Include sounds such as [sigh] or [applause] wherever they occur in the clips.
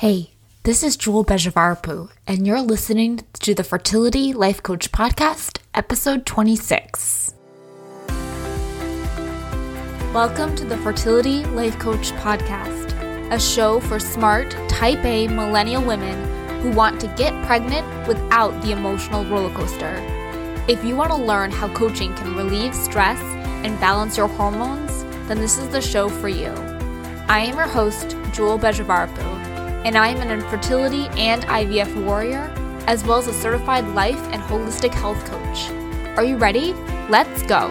Hey, this is Jewel Bejavarpu, and you're listening to the Fertility Life Coach Podcast, episode 26. Welcome to the Fertility Life Coach Podcast, a show for smart, type A millennial women who want to get pregnant without the emotional roller coaster. If you want to learn how coaching can relieve stress and balance your hormones, then this is the show for you. I am your host, Jewel Bejavarpu and I am an infertility and IVF warrior, as well as a certified life and holistic health coach. Are you ready? Let's go.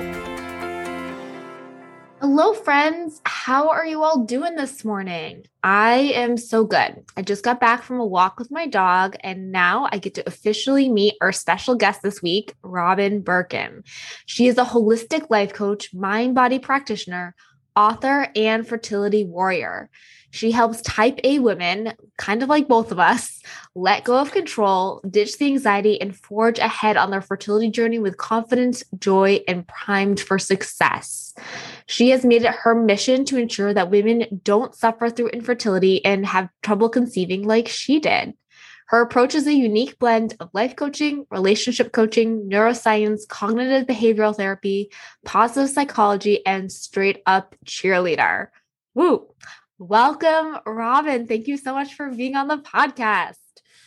Hello, friends. How are you all doing this morning? I am so good. I just got back from a walk with my dog, and now I get to officially meet our special guest this week, Robyn Birken. She is a holistic life coach, mind body practitioner, author, and fertility warrior. She helps type A women, kind of like both of us, let go of control, ditch the anxiety, and forge ahead on their fertility journey with confidence, joy, and primed for success. She has made it her mission to ensure that women don't suffer through infertility and have trouble conceiving like she did. Her approach is a unique blend of life coaching, relationship coaching, neuroscience, cognitive behavioral therapy, positive psychology, and straight up cheerleader. Woo! Welcome, Robyn. Thank you so much for being on the podcast.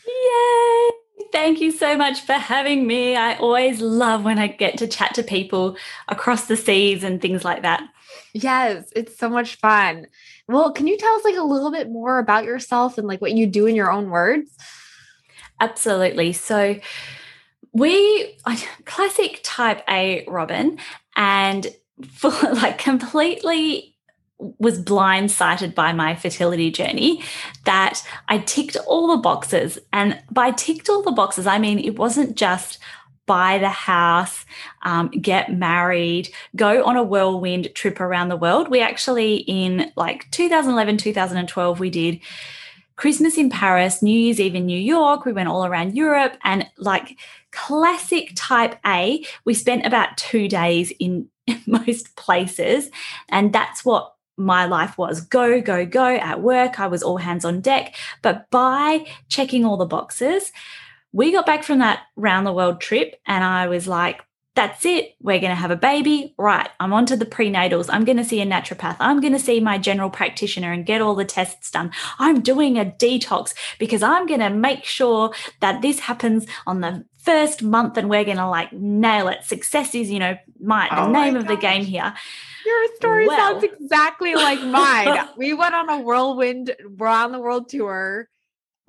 Yay! Thank you so much for having me. I always love when I get to chat to people across the seas and things like that. Yes, it's so much fun. Well, can you tell us like a little bit more about yourself and like what you do in your own words? Absolutely. So, we classic type A Robyn and [laughs] for like completely was blindsided by my fertility journey that I ticked all the boxes. And by ticked all the boxes, I mean it wasn't just buy the house, um, get married, go on a whirlwind trip around the world. We actually, in like 2011, 2012, we did Christmas in Paris, New Year's Eve in New York. We went all around Europe and like classic type A, we spent about two days in [laughs] most places. And that's what my life was go, go, go at work. I was all hands on deck. But by checking all the boxes, we got back from that round the world trip and I was like, that's it. We're going to have a baby. Right. I'm on to the prenatals. I'm going to see a naturopath. I'm going to see my general practitioner and get all the tests done. I'm doing a detox because I'm going to make sure that this happens on the first month and we're going to like nail it. Success is, you know, my the oh name my of the game here. Your story well. sounds exactly like [laughs] mine. we went on a whirlwind around the world tour.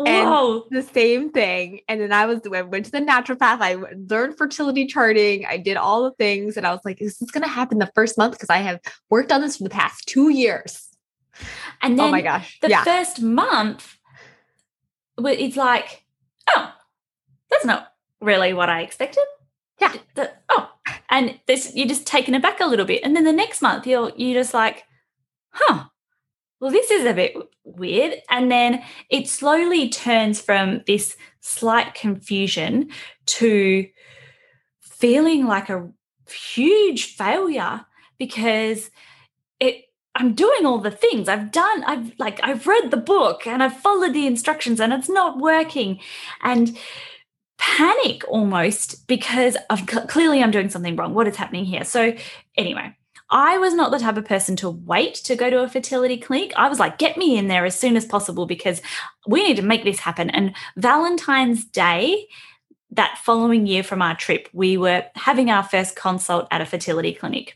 And the same thing. And then I was I went to the naturopath. I learned fertility charting. I did all the things. And I was like, is this gonna happen the first month? Because I have worked on this for the past two years. And then oh my gosh. The yeah. first month, it's like, oh, that's not really what I expected. Yeah. The, oh, and this you're just taken aback a little bit and then the next month you're you just like huh well this is a bit weird and then it slowly turns from this slight confusion to feeling like a huge failure because it I'm doing all the things I've done. I've like I've read the book and I've followed the instructions and it's not working. And panic almost because of clearly I'm doing something wrong. What is happening here? So, anyway, I was not the type of person to wait to go to a fertility clinic. I was like, get me in there as soon as possible because we need to make this happen. And Valentine's Day, that following year from our trip, we were having our first consult at a fertility clinic.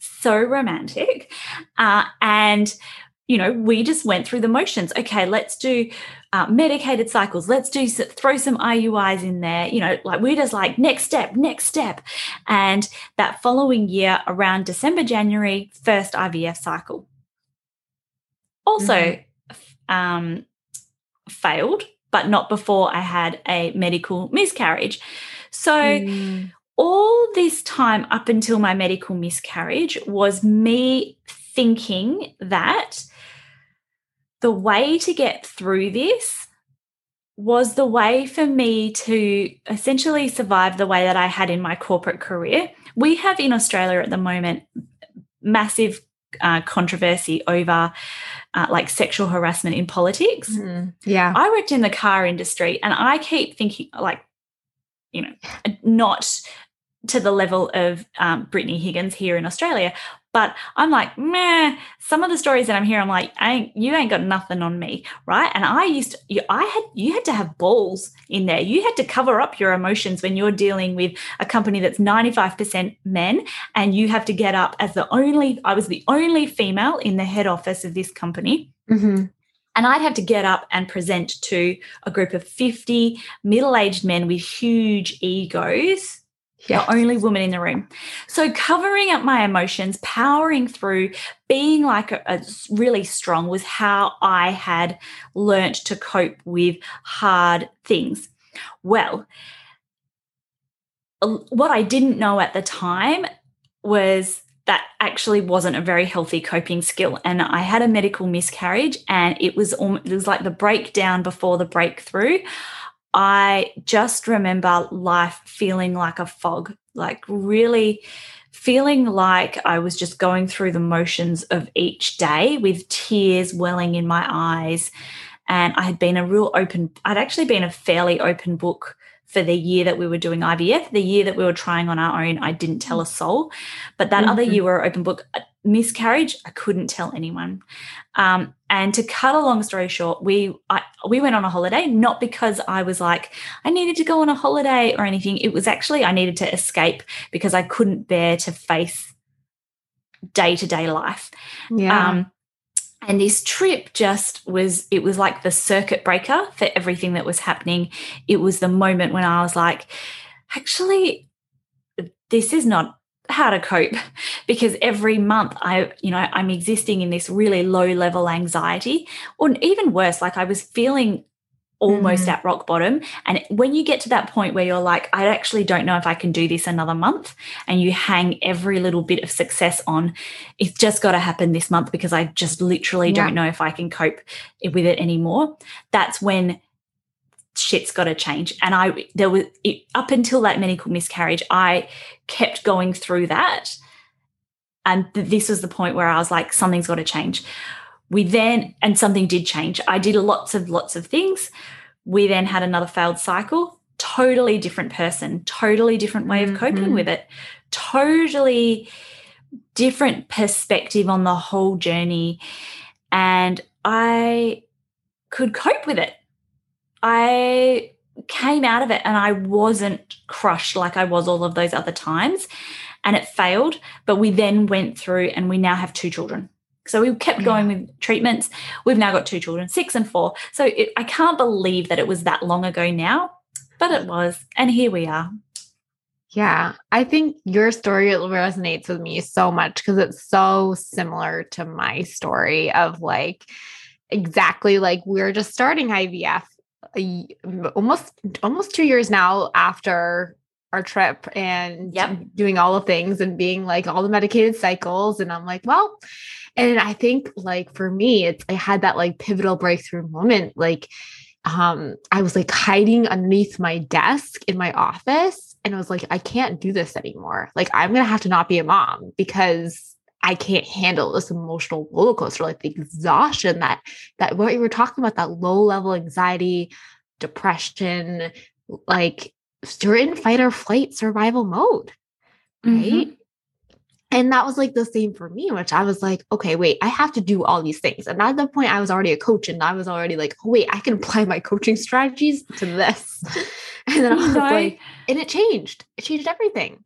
So romantic. Uh, and you know, we just went through the motions. Okay, let's do uh, medicated cycles. Let's do throw some IUIs in there. You know, like we're just like next step, next step. And that following year, around December, January, first IVF cycle. Also, mm-hmm. um, failed, but not before I had a medical miscarriage. So. Mm. All this time up until my medical miscarriage was me thinking that the way to get through this was the way for me to essentially survive the way that I had in my corporate career. We have in Australia at the moment massive uh, controversy over uh, like sexual harassment in politics. Mm-hmm. Yeah. I worked in the car industry and I keep thinking, like, you know, not to the level of um, Brittany Higgins here in Australia, but I'm like, meh, some of the stories that I'm hearing, I'm like, ain't, you ain't got nothing on me, right? And I used to, I had, you had to have balls in there. You had to cover up your emotions when you're dealing with a company that's 95% men and you have to get up as the only, I was the only female in the head office of this company. Mm-hmm. And I'd have to get up and present to a group of 50 middle aged men with huge egos yes. the only woman in the room. So covering up my emotions, powering through, being like a, a, really strong was how I had learnt to cope with hard things. Well, what I didn't know at the time was that actually wasn't a very healthy coping skill and i had a medical miscarriage and it was almost, it was like the breakdown before the breakthrough I just remember life feeling like a fog, like really feeling like I was just going through the motions of each day with tears welling in my eyes. And I had been a real open, I'd actually been a fairly open book for the year that we were doing IVF. The year that we were trying on our own, I didn't tell a soul. But that mm-hmm. other year, we were open book miscarriage. I couldn't tell anyone. Um, and to cut a long story short, we I, we went on a holiday not because I was like I needed to go on a holiday or anything. It was actually I needed to escape because I couldn't bear to face day to day life. Yeah. Um, and this trip just was it was like the circuit breaker for everything that was happening it was the moment when i was like actually this is not how to cope [laughs] because every month i you know i'm existing in this really low level anxiety or even worse like i was feeling almost mm. at rock bottom. And when you get to that point where you're like, I actually don't know if I can do this another month, and you hang every little bit of success on, it's just got to happen this month because I just literally yeah. don't know if I can cope with it anymore. That's when shit's got to change. And I, there was, it, up until that medical miscarriage, I kept going through that. And this was the point where I was like, something's got to change. We then and something did change. I did lots of lots of things. We then had another failed cycle. Totally different person totally different way of coping mm-hmm. with it. Totally different perspective on the whole journey. And i could cope with it i came out of it and i wasn't crushed like i was all of those other times and it failed but we then went through and we now have two children so we kept going with treatments. We've now got two children, six and four. So it, I can't believe that it was that long ago now, but it was. And here we are. Yeah, I think your story resonates with me so much because it's so similar to my story of like exactly like we are just starting IVF almost almost 2 years now after our trip and yep. doing all the things and being like all the medicated cycles and I'm like, well, and I think like for me, it's I had that like pivotal breakthrough moment. Like um, I was like hiding underneath my desk in my office and I was like, I can't do this anymore. Like I'm gonna have to not be a mom because I can't handle this emotional roller coaster, like the exhaustion that that what you were talking about, that low level anxiety, depression, like you're in fight or flight survival mode. Right. Mm-hmm. And that was like the same for me, which I was like, okay, wait, I have to do all these things. And at that point, I was already a coach and I was already like, oh, wait, I can apply my coaching strategies to this. [laughs] and then I [laughs] was like, and it changed. It changed everything.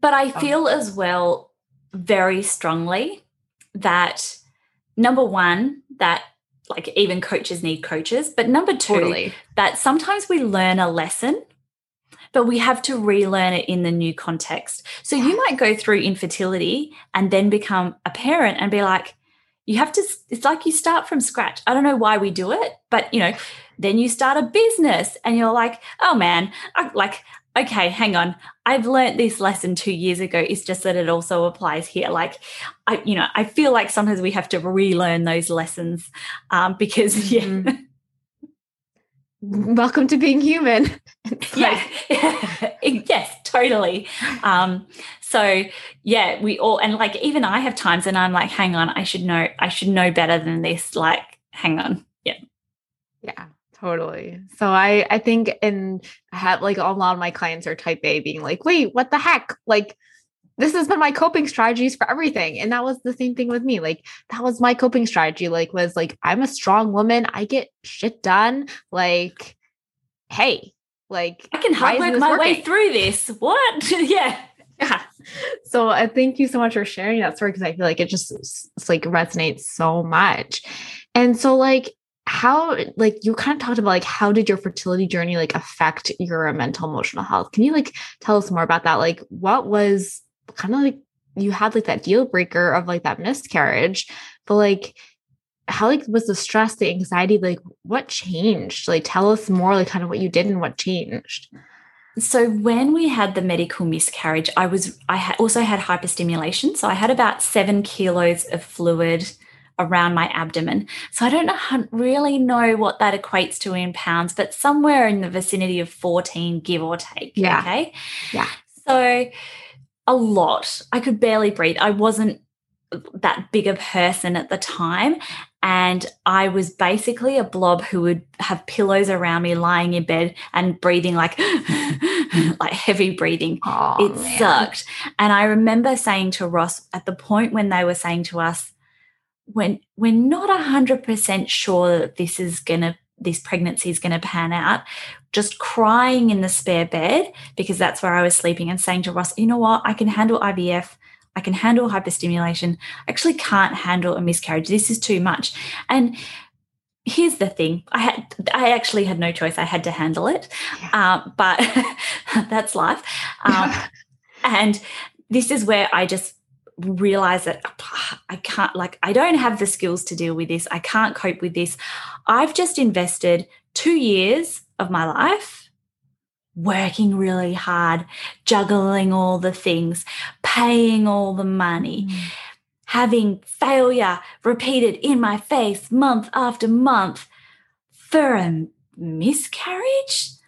But I oh. feel as well very strongly that number one, that like even coaches need coaches. But number two, totally. that sometimes we learn a lesson but we have to relearn it in the new context. So you might go through infertility and then become a parent and be like, you have to, it's like you start from scratch. I don't know why we do it, but you know, then you start a business and you're like, oh man, I, like, okay, hang on. I've learned this lesson two years ago. It's just that it also applies here. Like, I, you know, I feel like sometimes we have to relearn those lessons um, because, [laughs] yeah. Mm-hmm. welcome to being human. [laughs] yeah. [laughs] yes, totally. Um, so yeah, we all and like even I have times and I'm like, hang on, I should know, I should know better than this. Like, hang on. Yeah. Yeah. Totally. So I I think and I have like a lot of my clients are type A being like, wait, what the heck? Like this has been my coping strategies for everything. And that was the same thing with me. Like that was my coping strategy. Like was like, I'm a strong woman. I get shit done. Like, hey, like I can hard work my working? way through this. What? [laughs] yeah. Yeah. So uh, thank you so much for sharing that story because I feel like it just it's like resonates so much. And so like how like you kind of talked about like how did your fertility journey like affect your mental emotional health? Can you like tell us more about that? Like what was kind of like you had like that deal breaker of like that miscarriage but like how like was the stress the anxiety like what changed? Like tell us more like kind of what you did and what changed. So when we had the medical miscarriage i was i also had hyperstimulation so i had about seven kilos of fluid around my abdomen. So I don't know, really know what that equates to in pounds, but somewhere in the vicinity of 14, give or take. Yeah. Okay. Yeah. So a lot. I could barely breathe. I wasn't that big a person at the time. And I was basically a blob who would have pillows around me lying in bed and breathing like [laughs] like heavy breathing. Oh, it man. sucked. And I remember saying to Ross at the point when they were saying to us, when we're not 100% sure that this is going to this pregnancy is going to pan out just crying in the spare bed because that's where I was sleeping and saying to Ross, you know what, I can handle IVF. I can handle hyperstimulation. I actually can't handle a miscarriage. This is too much. And here's the thing i had i actually had no choice i had to handle it um, but [laughs] that's life um, [laughs] and this is where i just realize that I can't, like, I don't have the skills to deal with this. I can't cope with this. I've just invested two years of my life working really hard, juggling all the things, paying all the money. Mm. Having failure repeated in my face month after month for a miscarriage?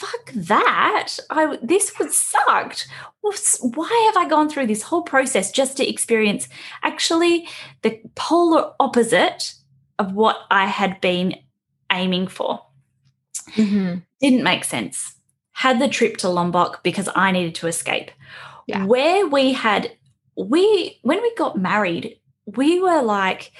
Fuck that. I this would sucked. Why have I gone through this whole process just to experience actually the polar opposite of what I had been aiming for? Mm-hmm. Didn't make sense. Had the trip to Lombok because I needed to escape. Yeah. Where we had we when we got married, we were like,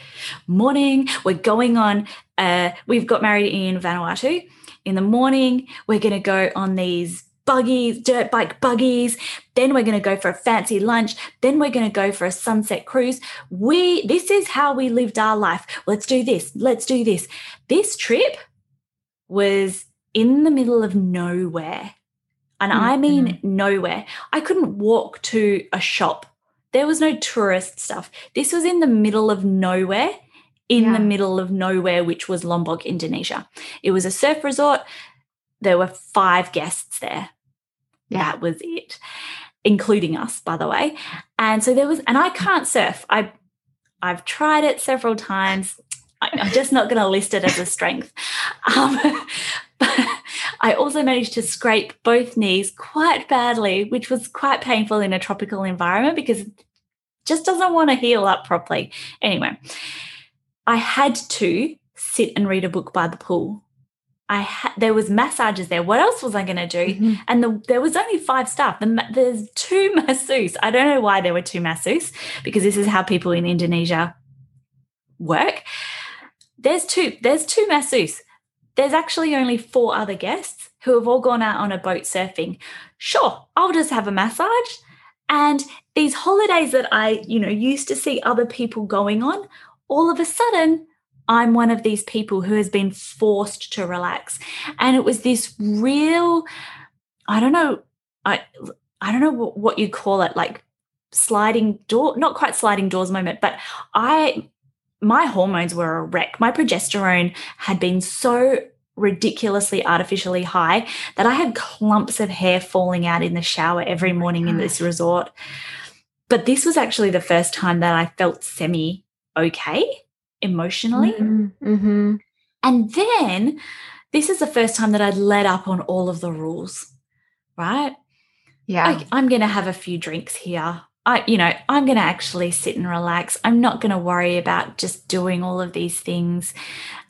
morning, we're going on. Uh, we've got married in Vanuatu in the morning, we're going to go on these buggies, dirt bike buggies. Then we're going to go for a fancy lunch. Then we're going to go for a sunset cruise. We, this is how we lived our life. Let's do this. Let's do this. This trip was in the middle of nowhere. And mm-hmm. I mean nowhere. I couldn't walk to a shop. There was no tourist stuff. This was in the middle of nowhere in yeah. the middle of nowhere, which was Lombok, Indonesia. It was a surf resort. There were five guests there. Yeah. That was it, including us, by the way. And so there was, and I can't surf. I, I've tried it several times. I, am just not going to list it as a strength. [laughs] Um, but [laughs] I also managed to scrape both knees quite badly, which was quite painful in a tropical environment because it just doesn't want to heal up properly. Anyway, I had to sit and read a book by the pool. I had there was massages there. What else was I going to do? Mm-hmm. And the, there was only five staff. The, there's two [laughs] masseuses. I don't know why there were two masseuses because this is how people in Indonesia work. There's two. There's two masseuses. There's actually only four other guests who have all gone out on a boat surfing. Sure, I'll just have a massage. And these holidays that I, you know, used to see other people going on, all of a sudden, I'm one of these people who has been forced to relax. And it was this real, I don't know, I I don't know what, what you call it, like sliding door, not quite sliding doors moment, but I my hormones were a wreck. My progesterone had been so ridiculously artificially high that I had clumps of hair falling out in the shower every oh morning in this resort. But this was actually the first time that I felt semi okay emotionally. Mm-hmm. Mm-hmm. And then this is the first time that I'd let up on all of the rules, right? Yeah. I, I'm going to have a few drinks here. I, you know, I'm going to actually sit and relax. I'm not going to worry about just doing all of these things.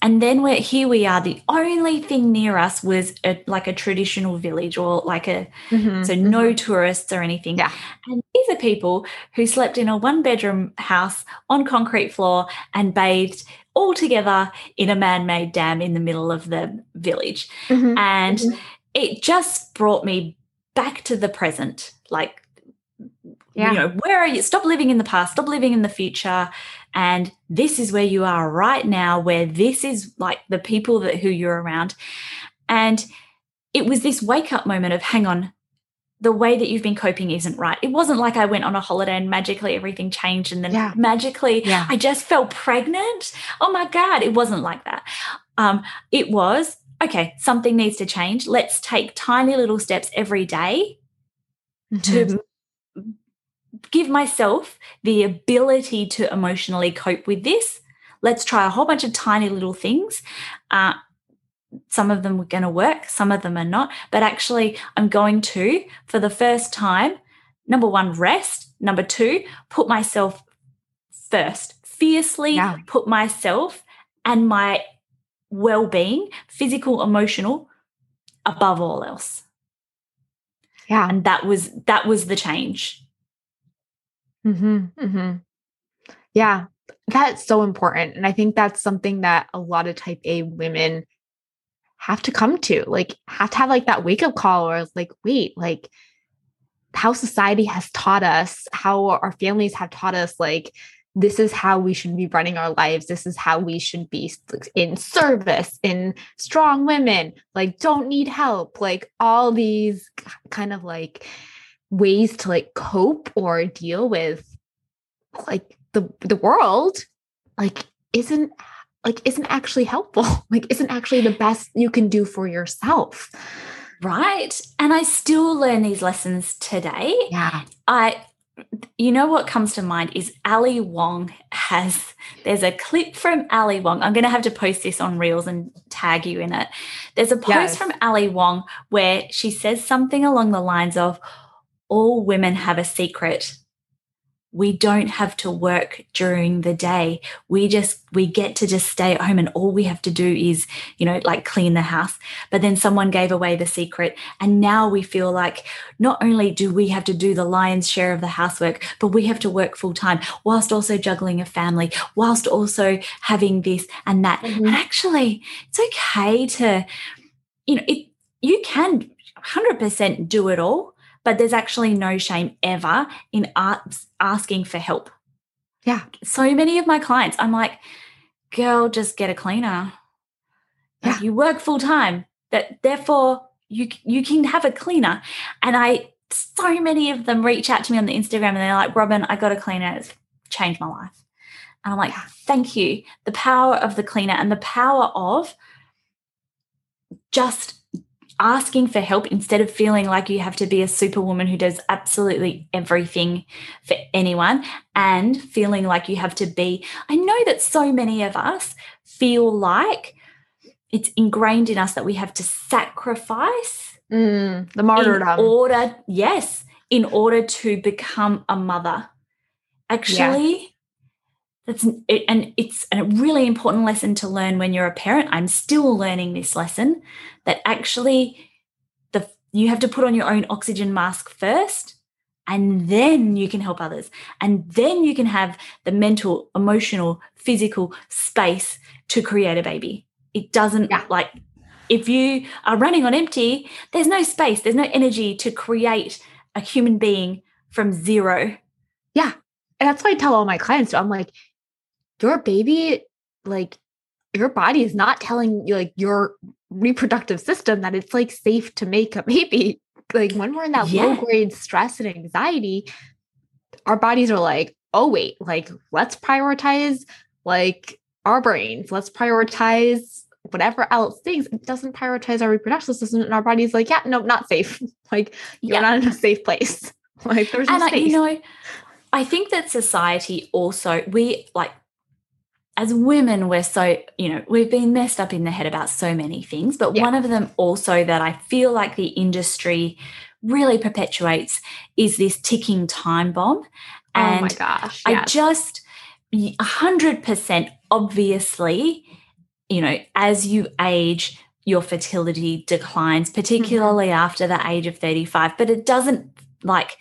And then we're here. We are. The only thing near us was a, like a traditional village or like a Mhm, so no mhm. tourists or anything. Yeah. And these are people who slept in a one bedroom house on concrete floor and bathed all together in a man made dam in the middle of the village. Mhm. And Mhm. it just brought me back to the present. Like, Yeah. you know, where are you? Stop living in the past, stop living in the future. And this is where you are right now, where this is like the people that who you're around. And it was this wake up moment of hang on, the way that you've been coping isn't right. It wasn't like I went on a holiday and magically everything changed and then Yeah. magically Yeah. I just felt pregnant. Oh my God, it wasn't like that. Um, it was okay, something needs to change. Let's take tiny little steps every day Mhm. to give myself the ability to emotionally cope with this. Let's try a whole bunch of tiny little things. Uh, some of them are going to work, some of them are not. But actually, I'm going to, for the first time, number one, rest. Number two, put myself first, fiercely Yeah. put myself and my well being, physical, emotional, above all else. yeah. And that was that was the change. Hmm hmm Yeah, that's so important. And I think that's something that a lot of type A women have to come to, like, have to have like that wake up call or like, wait, like, how society has taught us, how our families have taught us, like, this is how we should be running our lives. This is how we should be in service, in strong women, like, don't need help, like, all these kind of like ways to like cope or deal with like the the world like isn't like isn't actually helpful [laughs] like isn't actually the best you can do for yourself Right. And I still learn these lessons today. yeah I you know what comes to mind is Ali Wong has there's a clip from Ali Wong. I'm going to have to post this on Reels and tag you in it. There's a post Yes. from Ali Wong where she says something along the lines of all women have a secret. We don't have to work during the day. We just we get to just stay at home and all we have to do is, you know, like clean the house. But then someone gave away the secret and now we feel like not only do we have to do the lion's share of the housework, but we have to work full time whilst also juggling a family, whilst also having this and that. Mhm. And actually, it's okay to, you know, it you can 100% do it all, but there's actually no shame ever in asking for help. Yeah. So many of my clients, I'm like, girl, just get a cleaner. Like, Yeah. You work full time. That therefore you you can have a cleaner. And I so many of them reach out to me on the Instagram and they're like, Robyn, I got a cleaner. It's changed my life. And I'm like, thank you. The power of the cleaner and the power of just asking for help instead of feeling like you have to be a superwoman who does absolutely everything for anyone and feeling like you have to be. I know that so many of us feel like it's ingrained in us that we have to sacrifice Mm, the in martyrdom order, yes, in order to become a mother. Actually, that's it, and it's a really important lesson to learn when you're a parent. I'm still learning this lesson that actually the you have to put on your own oxygen mask first and then you can help others. And then you can have the mental emotional physical space to create a baby. It doesn't Yeah. like if you are running on empty there's no space there's no energy to create a human being from zero. Yeah. And that's why I tell all my clients, I'm like, your baby, like your body is not telling you like your reproductive system that it's like safe to make a [laughs] baby. Like when we're in that Yeah. low grade stress and anxiety, our bodies are like, oh wait, like let's prioritize like our brains, let's prioritize whatever else things. It doesn't prioritize our reproductive system, and our body's like, yeah, no, not safe. [laughs] like you're Yeah. not in a safe place. [laughs] Like there's no and I, space. you know i think that society also we like as women, we're so, you know, we've been messed up in the head about so many things. But yeah. one of them also that I feel like the industry really perpetuates is this ticking time bomb. And oh my gosh. Yes. I just, 100% obviously, you know, as you age, your fertility declines, particularly mm-hmm. after the age of 35, but it doesn't like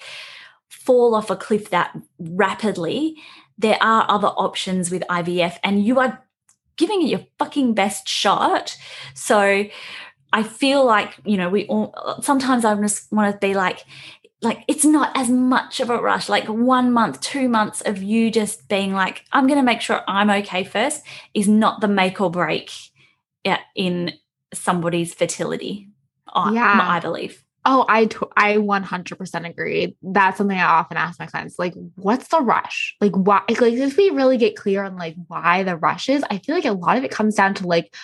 fall off a cliff that rapidly there are other options with IVF and you are giving it your fucking best shot. So I feel like, you know, we all sometimes I just want to be like, like it's not as much of a rush like one month two months of you just being like i'm going to make sure i'm okay first is not the make or break in somebody's fertility yeah i believe Oh, I t- I 100% agree. That's something I often ask my clients. Like, what's the rush? Like, why? Like, if we really get clear on like why the rush is, I feel like a lot of it comes down to like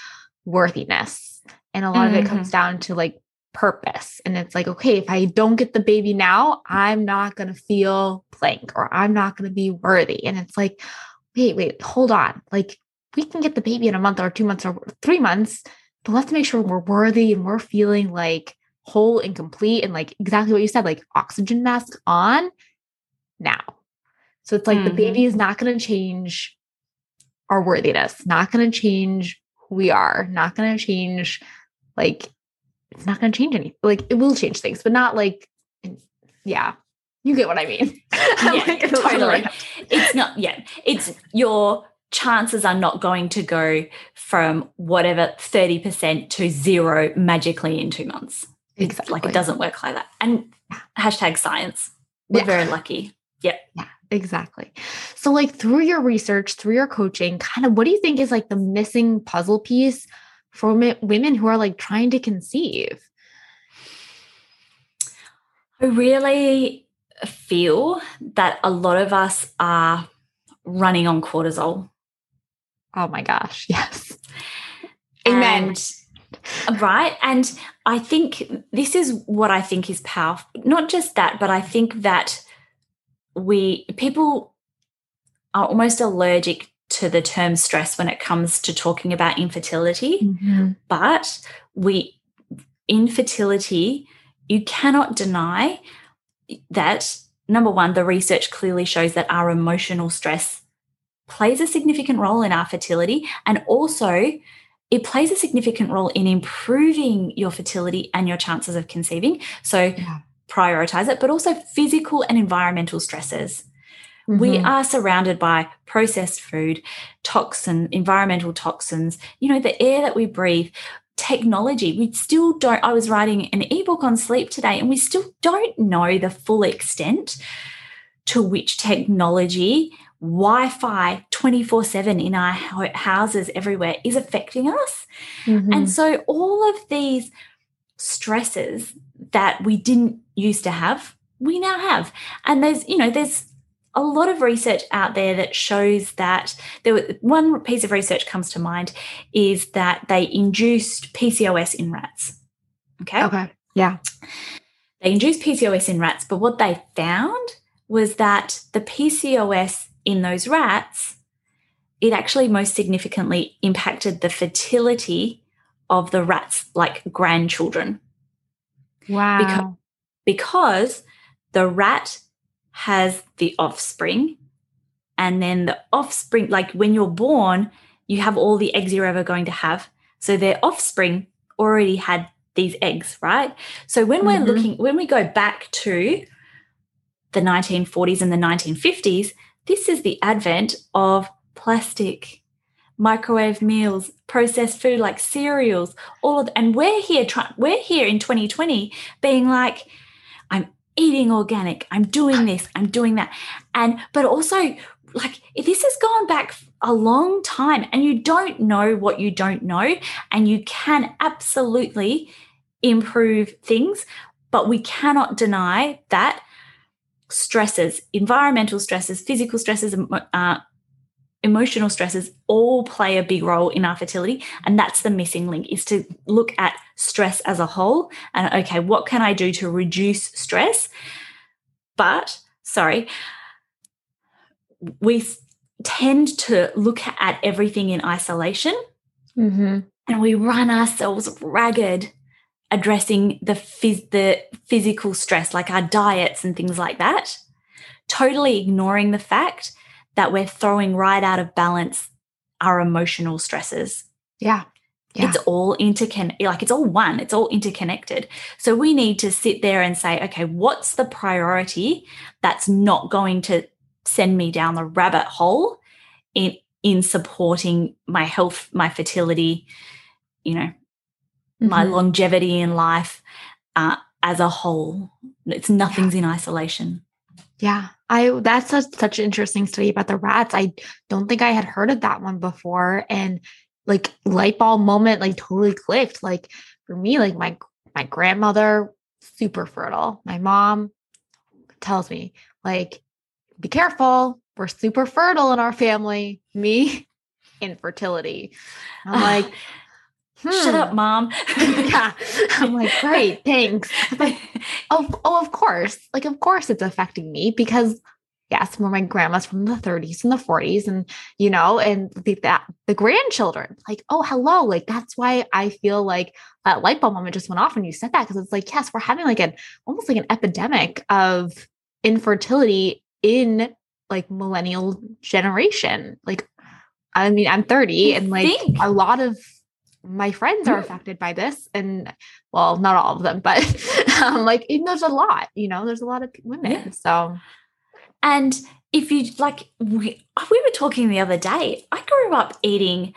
worthiness, and a lot mm-hmm. of it comes mm-hmm. down to like purpose. And it's like, okay, if I don't get the baby now, I'm not gonna feel blank, or I'm not gonna be worthy. And it's like, wait, wait, hold on. Like, we can get the baby in a month or two months or three months, but let's make sure we're worthy and we're feeling like whole and complete and like exactly what you said, like oxygen mask on now. So it's like mm-hmm. the baby is not going to change our worthiness, not going to change who we are, not going to change like it's not going to change anything. Like it will change things, but not like yeah. You get what I mean. [laughs] Yeah, like, totally. It's not yeah. It's your chances are not going to go from whatever 30% to zero magically in two months. Exactly. Like it doesn't work like that. And hashtag science. We're yeah. very lucky. Yep. Yeah, exactly. So, like through your research, through your coaching, kind of what do you think is like the missing puzzle piece for women who are like trying to conceive? I really feel that a lot of us are running on cortisol. Oh my gosh, [laughs] yes. Amen. And Right. And I think this is what I think is powerful. Not just that, but I think that we, people are almost allergic to the term stress when it comes to talking about infertility. Mm-hmm. But we, infertility, you cannot deny that number one, the research clearly shows that our emotional stress plays a significant role in our fertility. And also, it plays a significant role in improving your fertility and your chances of conceiving. So yeah. prioritize it, but also physical and environmental stresses. Mm-hmm. We are surrounded by processed food, toxin, environmental toxins, you know, the air that we breathe, technology. We still don't. I was writing an ebook on sleep today, and we still don't know the full extent to which technology Wi Fi 24 7 in our houses everywhere is affecting us. Mm-hmm. And so, all of these stresses that we didn't used to have, we now have. And there's, you know, there's a lot of research out there that shows that there one piece of research comes to mind is that they induced PCOS in rats. Okay. Okay. Yeah. They induced PCOS in rats, but what they found was that the PCOS in those rats, it actually most significantly impacted the fertility of the rats, like grandchildren. Wow. Because, because the rat has the offspring, and then the offspring, like when you're born, you have all the eggs you're ever going to have. So their offspring already had these eggs, right? So when mm-hmm. we're looking, when we go back to the 1940s and the 1950s, this is the advent of plastic, microwave meals, processed food like cereals, all of and we're here we're here in 2020 being like I'm eating organic, I'm doing this, I'm doing that. And but also like this has gone back a long time and you don't know what you don't know and you can absolutely improve things but we cannot deny that stresses, environmental stresses, physical stresses, uh, emotional stresses all play a big role in our fertility. And that's the missing link is to look at stress as a whole and okay, what can I do to reduce stress? But sorry, we tend to look at everything in isolation Mm-hmm. and we run ourselves ragged addressing the phys- the physical stress like our diets and things like that totally ignoring the fact that we're throwing right out of balance our emotional stresses Yeah. Yeah. it's all interconnected like it's all one it's all interconnected so we need to sit there and say okay what's the priority that's not going to send me down the rabbit hole in in supporting my health my fertility you know my Mhm. longevity in life uh, as a whole it's nothing's in isolation Yeah, I that's a, such an interesting study about the rats. I don't think I had heard of that one before, and like light bulb moment, like totally clicked. Like for me, like my my grandmother, super fertile. My mom tells me like, be careful, we're super fertile in our family. Me, [laughs] infertility. I'm [sighs] like, shut up hmm. mom [laughs] yeah. I'm like, great, [laughs] thanks. Like, Oh, oh, of course. Like, of course it's affecting me because yes, more my grandma's from the 30s and the 40s, and you know, and the that the grandchildren, like, oh, hello. Like, that's why I feel like that light bulb moment just went off when you said that. Cause it's like, yes, we're having like an almost like an epidemic of infertility in like millennial generation. Like, I mean, I'm 30 and like think? a lot of my friends are affected by this and well not all of them but [laughs] um, like there's a lot you know there's a lot of women Yeah. so And if you like, we, we were talking the other day, I grew up eating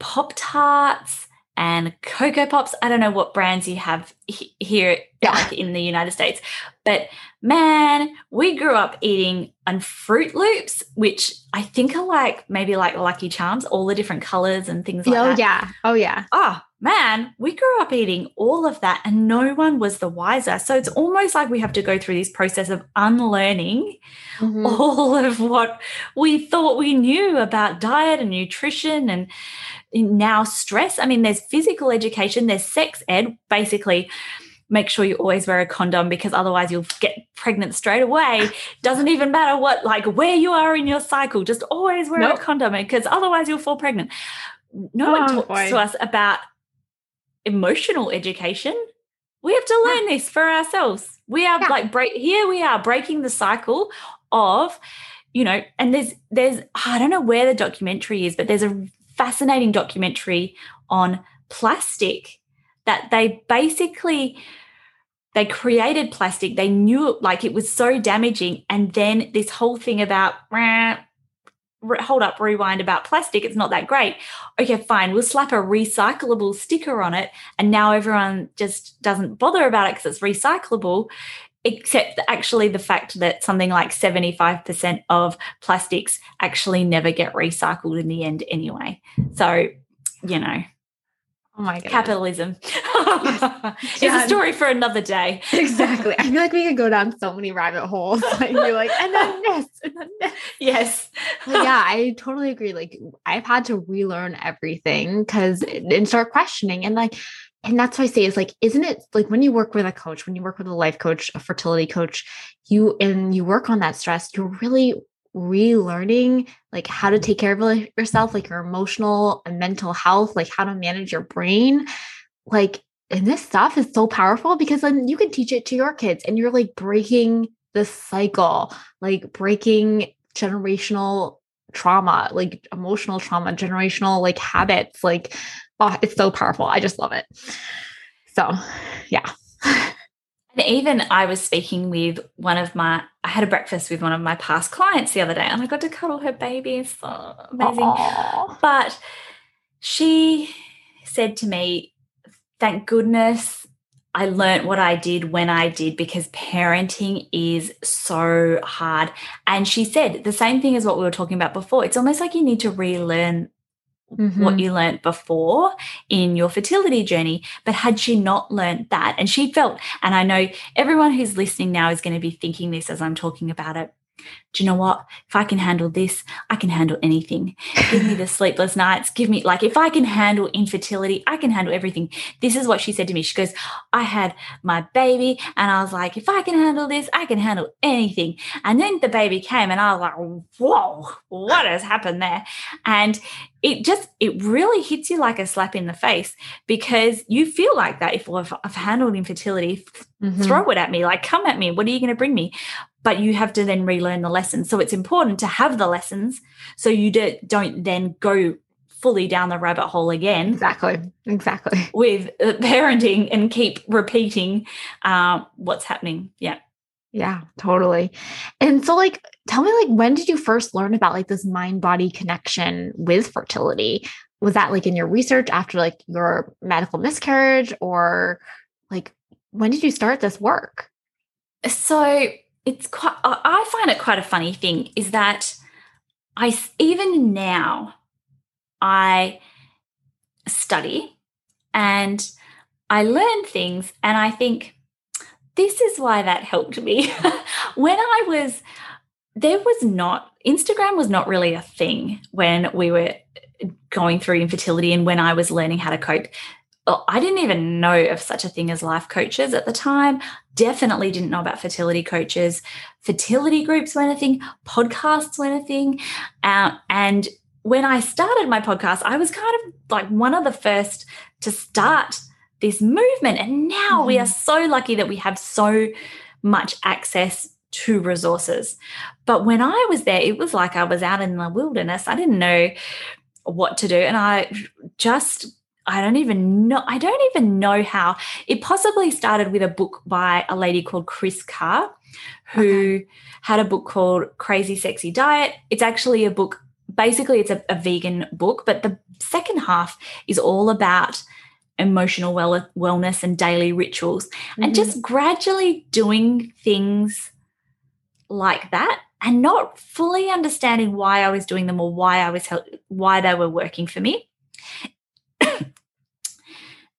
Pop Tarts and Cocoa Pops. I don't know what brands you have he- here Yeah. like in the United States, but man, we grew up eating on Froot Loops, which I think are like maybe like Lucky Charms, all the different colors and things like oh that. Oh, yeah oh yeah oh man, we grew up eating all of that and no one was the wiser. So it's almost like we have to go through this process of unlearning Mhm. all of what we thought we knew about diet and nutrition and now stress. I mean, there's physical education, there's sex ed, basically. Make sure you always wear a condom because otherwise you'll get pregnant straight away. Doesn't even matter what, like where you are in your cycle, just always wear Nope. a condom because otherwise you'll fall pregnant. No one Oh, talks boy. to us about emotional education. We have to learn this for ourselves. We are Yeah. like break here we are breaking the cycle of you know and there's there's I don't know where the documentary is but there's a fascinating documentary on plastic that they basically they created plastic they knew it like it was so damaging and then this whole thing about hold up rewind about plastic it's not that great. Okay fine we'll slap a recyclable sticker on it and now everyone just doesn't bother about it because it's recyclable except actually the fact that something like 75% of plastics actually never get recycled in the end anyway. So you know oh my god capitalism. [laughs] It's Yeah. a story for another day. [laughs] Exactly. I feel like we could go down so many rabbit holes. [laughs] Like you're like and then this and then this. Yes. But yeah, I totally agree. Like I've had to relearn everything because and start questioning and like and that's why I say is like, isn't it like when you work with a coach, when you work with a life coach, a fertility coach, you and you work on that stress, you're really relearning like how to mm-hmm. take care of yourself, like your emotional and mental health, like how to manage your brain. Like, and this stuff is so powerful because then you can teach it to your kids and you're like breaking the cycle, like breaking generational trauma, like emotional trauma, generational like habits. Like, oh, it's so powerful. I just love it. So, yeah. [laughs] And even I was speaking with one of my, I had a breakfast with one of my past clients the other day and I got to cuddle her baby. It's so amazing. Aw. But she said to me, thank goodness I learnt what I did when I did because parenting is so hard. And she said the same thing as what we were talking about before. It's almost like you need to relearn what Mhm. you learnt before in your fertility journey. But had she not learnt that, and she felt, and I know everyone who's listening now is going to be thinking this as I'm talking about it, do you know what? If I can handle this, I can handle anything. Give me the sleepless nights. Give me, like, if I can handle infertility, I can handle everything. This is what she said to me. She goes, I had my baby, and I was like, if I can handle this, I can handle anything. And then the baby came, and I was like, whoa, what has happened there? And it just it really hits you like a slap in the face because you feel like that if I've, I've handled infertility mm-hmm. throw it at me like come at me what are you going to bring me but you have to then relearn the lessons so it's important to have the lessons so you do, don't then go fully down the rabbit hole again exactly exactly [laughs] with uh, parenting and keep repeating uh, what's happening yeah yeah, totally. And so like tell me like when did you first learn about like this mind body connection with fertility? Was that like in your research after like your medical miscarriage or like when did you start this work? So it's quite I find it quite a funny thing is that I even now I study and I learn things and I think this is why that helped me. [laughs] when I was, there was not, Instagram was not really a thing when we were going through infertility and when I was learning how to cope. I didn't even know of such a thing as life coaches at the time. Definitely didn't know about fertility coaches. Fertility groups weren't a thing. Podcasts weren't a thing. Uh, and when I started my podcast, I was kind of like one of the first to start this movement. And now mm we are mm-hmm. so lucky that we have so much access to resources. But when I was there, it was like I was out in the wilderness. I didn't know what to do. And I just, I don't even know, I don't even know how. It possibly started with a book by a lady called Kris Carr, who okay. had a book called Crazy Sexy Diet. It's actually a book, basically, it's a, a vegan book, but the second half is all about emotional well- wellness and daily rituals mm-hmm. and just gradually doing things like that and not fully understanding why I was doing them or why I was help- why they were working for me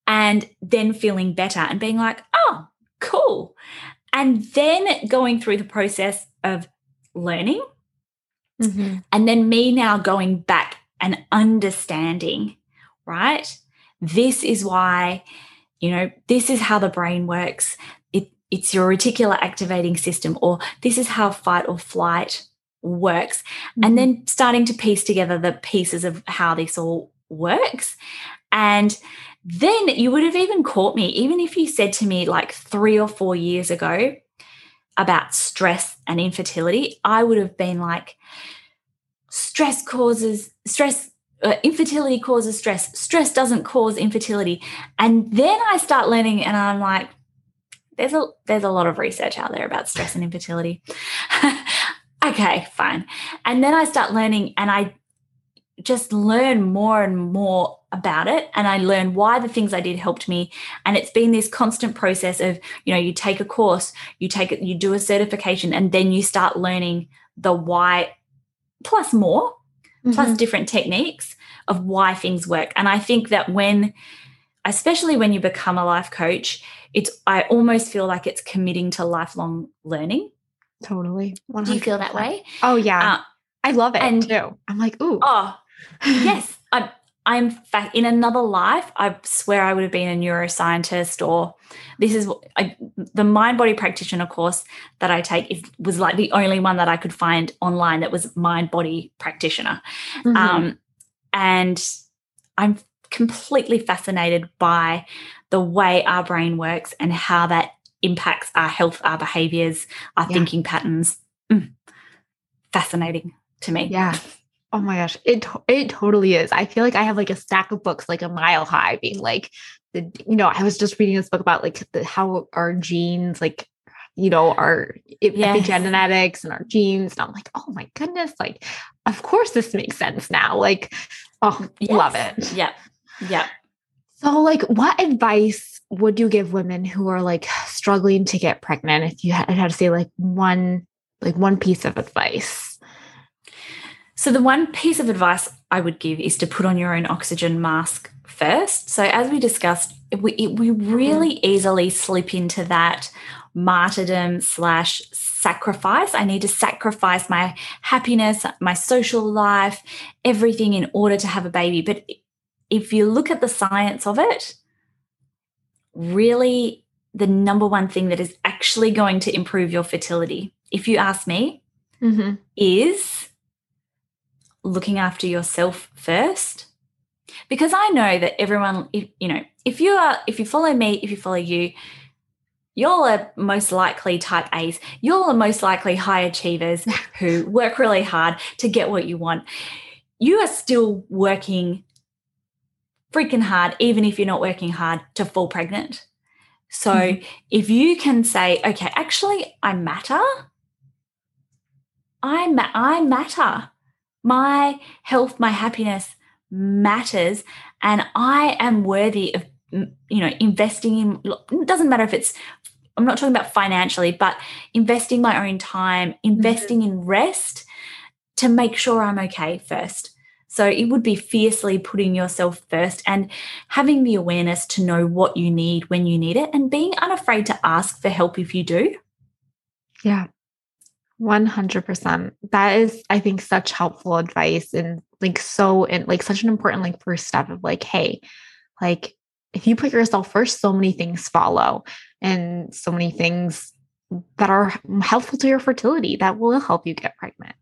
and then feeling better and being like oh cool and then going through the process of learning mm-hmm. and then me now going back and understanding right this is why, you know, this is how the brain works. It, it's your reticular activating system, or this is how fight or flight works. Mm-hmm. And then starting to piece together the pieces of how this all works. And then you would have even caught me, even if you said to me like three or four years ago about stress and infertility, I would have been like, stress causes stress uh, infertility causes stress. Stress doesn't cause infertility. And then I start learning, and I'm like, there's a there's a lot of research out there about stress and infertility. [laughs] okay, fine. And then I start learning, and I just learn more and more about it and i learn why the things i did helped me and it's been this constant process of you know you take a course you take it you do a certification and then you start learning the why plus more mm-hmm. plus different techniques of why things work. And I think that when, especially when you become a life coach, it's, I almost feel like it's committing to lifelong learning. Totally. 100%. Do you feel that way? Oh, yeah. Uh, I love it and, too. I'm like, ooh. Oh, yes. I'm, I'm in another life. I swear I would have been a neuroscientist, or this is I, the mind body practitioner course that I take is, was like the only one that I could find online that was mind body practitioner. Mm-hmm. Um, and I'm completely fascinated by the way our brain works and how that impacts our health, our behaviors, our yeah. thinking patterns. Mm. Fascinating to me. Yeah. Oh my gosh, it it totally is. I feel like I have like a stack of books like a mile high being like the you know, I was just reading this book about like the how our genes like you know, our yes. epigenetics and our genes. And I'm like, oh my goodness, like, of course this makes sense now. Like, oh, yes. love it. Yeah. Yeah. So, like, what advice would you give women who are like struggling to get pregnant if you had, had to say like one, like one piece of advice? So, the one piece of advice I would give is to put on your own oxygen mask first. So, as we discussed, we, we really mm. easily slip into that martyrdom slash sacrifice. I need to sacrifice my happiness, my social life, everything in order to have a baby. But if you look at the science of it, really the number one thing that is actually going to improve your fertility, if you ask me, mm-hmm. is looking after yourself first. Because I know that everyone, if, you know, if you are, if you follow me, if you follow you, you're are most likely type A's. You're are most likely high achievers [laughs] who work really hard to get what you want. You are still working freaking hard, even if you're not working hard to fall pregnant. So mm-hmm. if you can say, okay, actually, I matter. I, ma- I matter. My health, my happiness matters. And I am worthy of, you know, investing in, it doesn't matter if it's, I'm not talking about financially, but investing my own time, investing mm-hmm. in rest to make sure I'm okay first. So it would be fiercely putting yourself first and having the awareness to know what you need when you need it and being unafraid to ask for help if you do. Yeah. 100%. That is I think such helpful advice and like so and like such an important like first step of like hey, like if you put yourself first so many things follow and so many things that are helpful to your fertility that will help you get pregnant.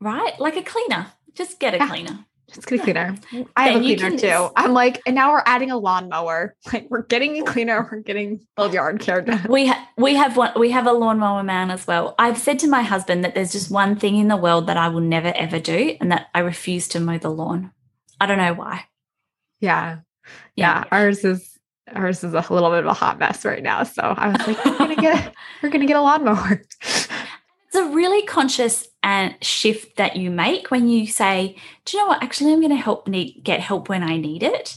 Right? Like a cleaner just get a yeah. cleaner. Just get a cleaner. I have a cleaner too. I'm like, and now we're adding a lawnmower. [laughs] Like we're getting a cleaner, we're getting both yard care done. We have we have one we have a lawnmower man as well. I've said to my husband that there's just one thing in the world that I will never ever do, and that I refuse to mow the lawn. I don't know why. Yeah. Yeah. yeah. Ours is ours is a little bit of a hot mess right now. So I was like, we're gonna get [laughs] we're gonna get a lawnmower. [laughs] It's a really conscious and shift that you make when you say, "Do you know what? Actually, I'm going to help need get help when I need it,"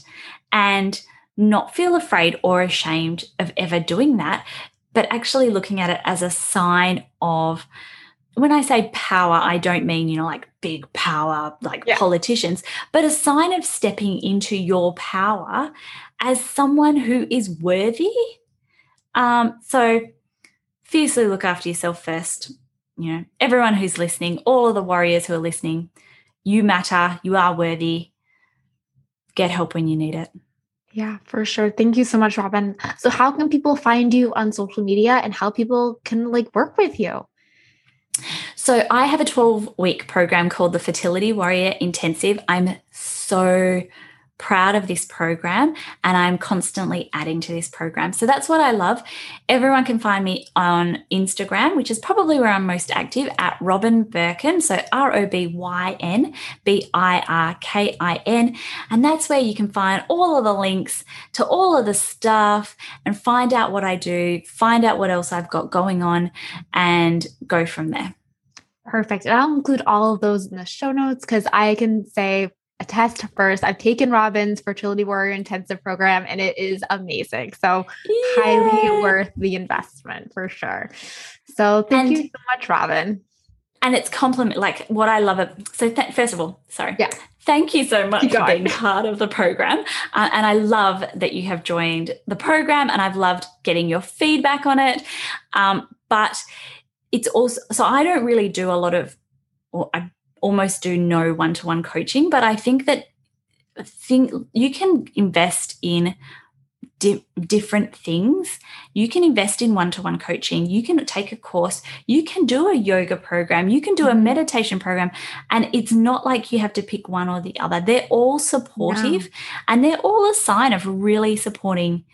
and not feel afraid or ashamed of ever doing that, but actually looking at it as a sign of. When I say power, I don't mean, you know, like big power, like yeah. politicians, but a sign of stepping into your power as someone who is worthy. Um, so fiercely look after yourself first you know, everyone who's listening, all of the warriors who are listening, you matter, you are worthy. Get help when you need it. Yeah, for sure. Thank you so much, Robyn. So, how can people find you on social media and how people can like work with you? So, I have a 12 week program called the Fertility Warrior Intensive. I'm so proud of this program and I'm constantly adding to this program. So that's what I love. Everyone can find me on Instagram, which is probably where I'm most active at Robyn Birken. So R O B Y N B I R K I N. And that's where you can find all of the links to all of the stuff and find out what I do, find out what else I've got going on, and go from there. Perfect. And I'll include all of those in the show notes because I can say attest first. I've taken Robyn's Fertility Warrior Intensive program and it is amazing. So, Yay. highly worth the investment for sure. So, thank and, you so much, Robyn. And it's compliment like what I love. It. So, th- first of all, sorry. Yeah. Thank you so much for being [laughs] part of the program. Uh, and I love that you have joined the program and I've loved getting your feedback on it. Um, but it's also, so I don't really do a lot of, or I almost do no one-to-one coaching but i think that think you can invest in di- different things. You can invest in one-to-one coaching. You can take a course. You can do a yoga program. You can do a mm-hmm. meditation program. And it's not like you have to pick one or the other. They're all supportive and they're all a sign of really supporting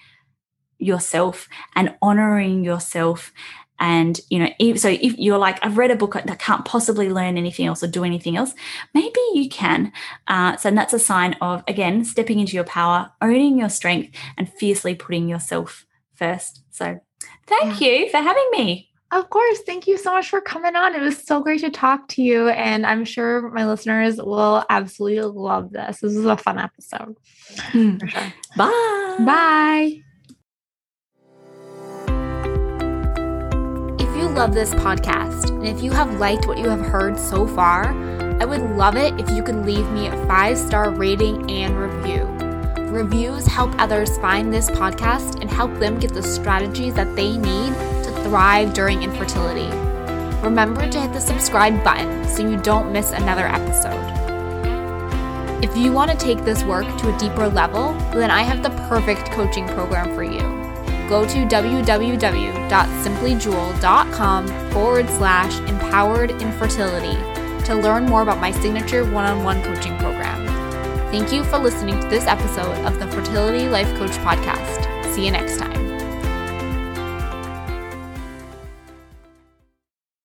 yourself and honoring yourself and, you know, so if you're like, I've read a book that can't possibly learn anything else or do anything else, maybe you can. Uh, so that's a sign of, again, stepping into your power, owning your strength, and fiercely putting yourself first. So thank yeah. you for having me. Of course. Thank you so much for coming on. It was so great to talk to you. And I'm sure my listeners will absolutely love this. This is a fun episode. For sure. Bye. Bye. Love this podcast, and if you have liked what you have heard so far, I would love it if you could leave me a five star rating and review. Reviews help others find this podcast and help them get the strategies that they need to thrive during infertility. Remember to hit the subscribe button so you don't miss another episode. If you want to take this work to a deeper level, then I have the perfect coaching program for you. Go to www.simplyjewel.com forward slash empowered infertility to learn more about my signature one on one coaching program. Thank you for listening to this episode of the Fertility Life Coach Podcast. See you next time.